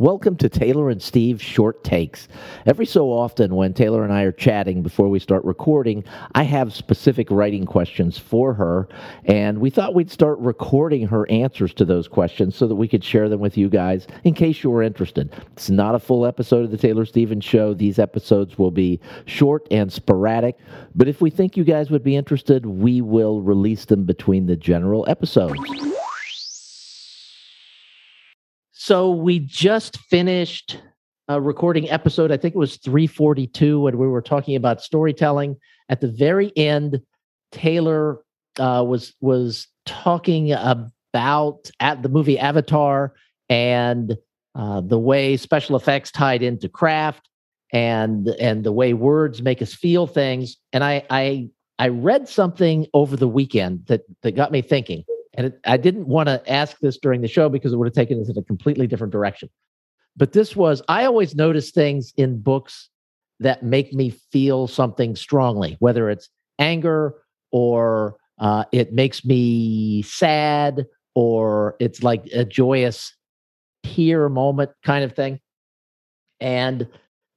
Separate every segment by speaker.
Speaker 1: Welcome to Taylor and Steve Short Takes. Every so often, when Taylor and I are chatting before we start recording, I have specific writing questions for her, and we thought we'd start recording her answers to those questions so that we could share them with you guys in case you were interested. It's not a full episode of the Taylor Stevens Show. These episodes will be short and sporadic, but if we think you guys would be interested, we will release them between the general episodes. So we just finished a recording episode. I think it was 342 when we were talking about storytelling. At the very end, Taylor uh, was was talking about at the movie Avatar and uh, the way special effects tied into craft and and the way words make us feel things. And I I I read something over the weekend that that got me thinking and it, I didn't want to ask this during the show because it would have taken us in a completely different direction. But this was, I always notice things in books that make me feel something strongly, whether it's anger or uh, it makes me sad or it's like a joyous tear moment kind of thing. And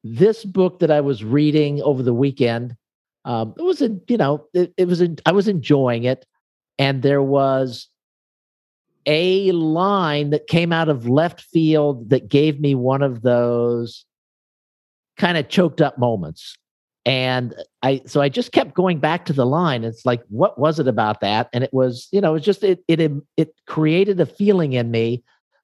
Speaker 1: this book that I was reading over the weekend, um, it was a, you know, it, it was, a, I was enjoying it and there was a line that came out of left field that gave me one of those kind of choked up moments. And i so i just kept going back to the line. It's like what was it about that? And it was you know it was just it it it created a feeling in me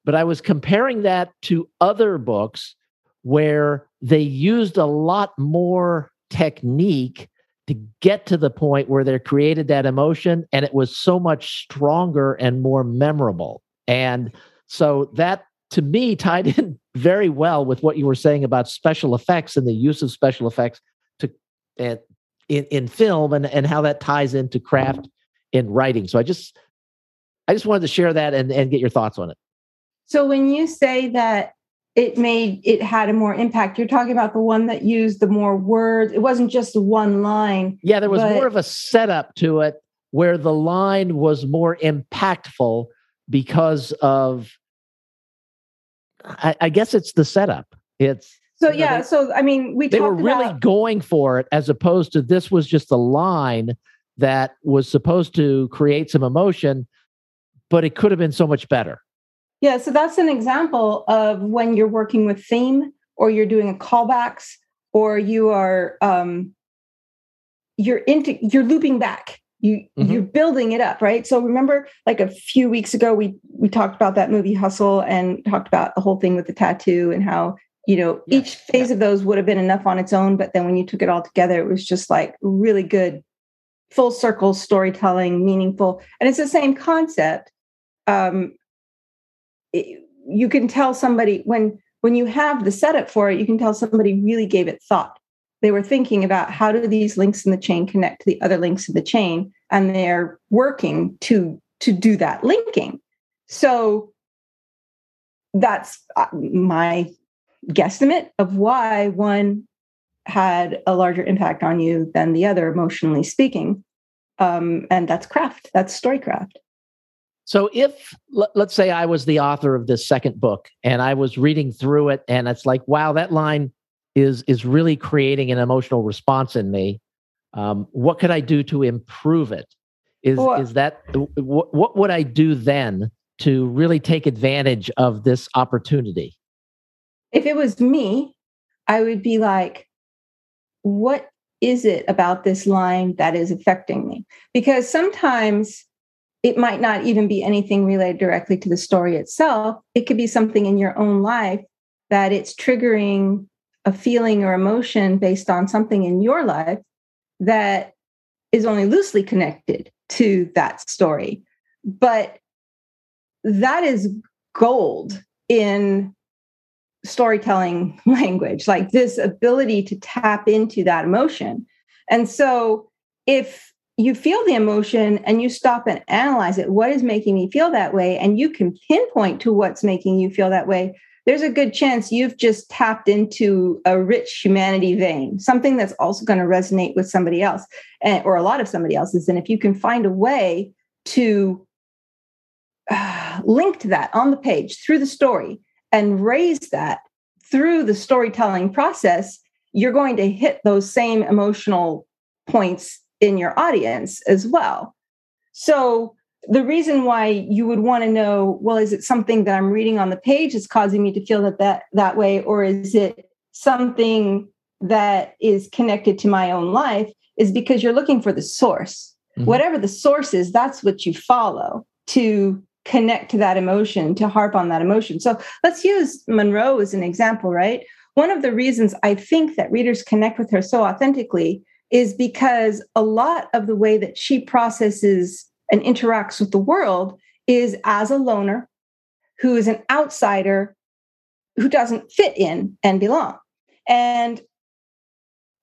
Speaker 1: but i was comparing that to other books where they used a lot more technique to get to the point where they created that emotion and it was so much stronger and more memorable. And so that to me tied in very well with what you were saying about special effects and the use of special effects to uh, in, in film and, and how that ties into craft in writing. So i just i just wanted to share that and, and get your thoughts on it.
Speaker 2: So when you say that it made it had a more impact. You're talking about the one that used the more words. It wasn't just one line.
Speaker 1: Yeah, there was but... more of a setup to it where the line was more impactful because of I, I guess it's the setup. It's
Speaker 2: so yeah, know, they, so I mean we
Speaker 1: they were really
Speaker 2: about...
Speaker 1: going for it as opposed to this was just a line that was supposed to create some emotion, but it could have been so much better.
Speaker 2: Yeah, so that's an example of when you're working with theme or you're doing a callbacks or you are um you're into you're looping back. You mm-hmm. you're building it up, right? So remember like a few weeks ago we we talked about that movie Hustle and talked about the whole thing with the tattoo and how you know yes. each phase yeah. of those would have been enough on its own but then when you took it all together it was just like really good full circle storytelling meaningful and it's the same concept um, you can tell somebody when when you have the setup for it you can tell somebody really gave it thought. They were thinking about how do these links in the chain connect to the other links in the chain and they're working to to do that linking. So that's uh, my guesstimate of why one had a larger impact on you than the other emotionally speaking. Um, and that's craft that's storycraft
Speaker 1: so if let's say I was the author of this second book and I was reading through it and it's like, wow, that line is is really creating an emotional response in me. Um, what could I do to improve it? Is is that what, what would I do then to really take advantage of this opportunity?
Speaker 2: If it was me, I would be like, what is it about this line that is affecting me? Because sometimes it might not even be anything related directly to the story itself. It could be something in your own life that it's triggering a feeling or emotion based on something in your life that is only loosely connected to that story. But that is gold in storytelling language, like this ability to tap into that emotion. And so if you feel the emotion and you stop and analyze it. What is making me feel that way? And you can pinpoint to what's making you feel that way. There's a good chance you've just tapped into a rich humanity vein, something that's also going to resonate with somebody else and, or a lot of somebody else's. And if you can find a way to uh, link to that on the page through the story and raise that through the storytelling process, you're going to hit those same emotional points in your audience as well. So, the reason why you would want to know well is it something that i'm reading on the page is causing me to feel that that, that way or is it something that is connected to my own life is because you're looking for the source mm-hmm. whatever the source is that's what you follow to connect to that emotion to harp on that emotion so let's use Munroe as an example right one of the reasons i think that readers connect with her so authentically is because a lot of the way that she processes and interacts with the world is as a loner who is an outsider who doesn't fit in and belong. And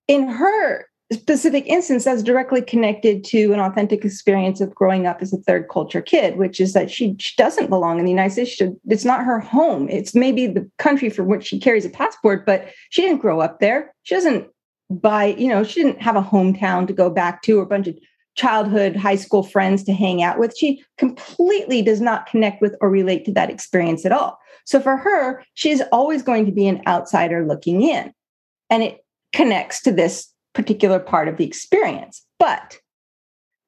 Speaker 2: in her specific instance, that's directly connected to an authentic experience of growing up as a third culture kid, which is that she, she doesn't belong in the United States. She, it's not her home. It's maybe the country for which she carries a passport, but she didn't grow up there. She doesn't buy, you know, she didn't have a hometown to go back to or a bunch of childhood high school friends to hang out with. She completely does not connect with or relate to that experience at all. So for her she's always going to be an outsider looking in and it connects to this particular part of the experience. But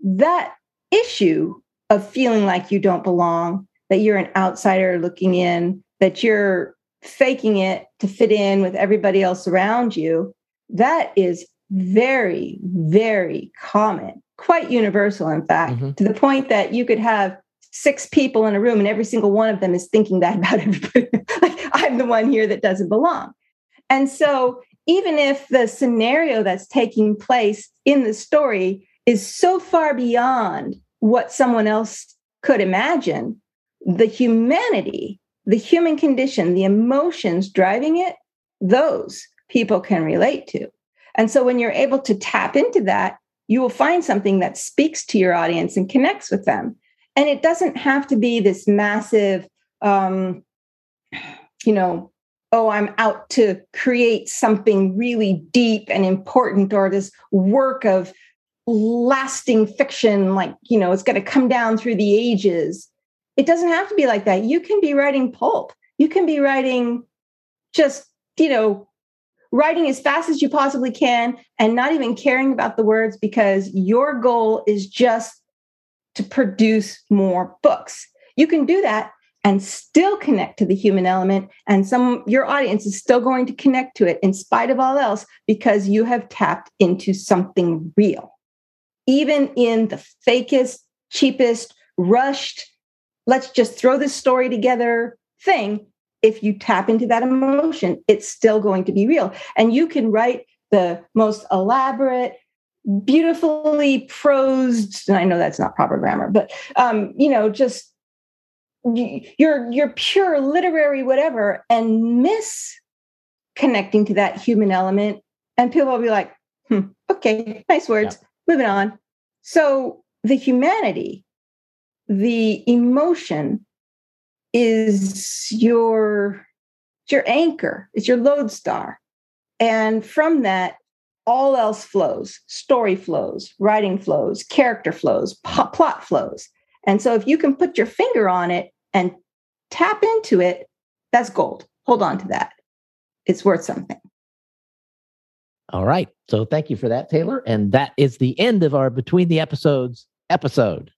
Speaker 2: that issue of feeling like you don't belong that you're an outsider looking in that you're faking it to fit in with everybody else around you that is very very common quite universal, in fact, mm-hmm. to the point that you could have six people in a room and every single one of them is thinking that about everybody. like, I'm the one here that doesn't belong. And so, even if the scenario that's taking place in the story is so far beyond what someone else could imagine, the humanity, the human condition, the emotions driving it, those people can relate to. And so, when you're able to tap into that, you will find something that speaks to your audience and connects with them. And it doesn't have to be this massive, um, you know, oh, I'm out to create something really deep and important or this work of lasting fiction, like, you know, it's going to come down through the ages. It doesn't have to be like that. You can be writing pulp, you can be writing just, you know, writing as fast as you possibly can and not even caring about the words because your goal is just to produce more books. You can do that and still connect to the human element and some your audience is still going to connect to it in spite of all else because you have tapped into something real. Even in the fakest, cheapest, rushed, let's just throw this story together thing, if you tap into that emotion, it's still going to be real. And you can write the most elaborate, beautifully prosed, and I know that's not proper grammar, but um, you know, just your your pure literary whatever, and miss connecting to that human element, and people will be like, hmm, okay, nice words, yeah. moving on. So the humanity, the emotion is your your anchor it's your lodestar. And from that all else flows story flows writing flows character flows plot flows. And so if you can put your finger on it and tap into it that's gold. Hold on to that. It's worth something.
Speaker 1: All right. So thank you for that taylor. And that is the end of our between the episodes episode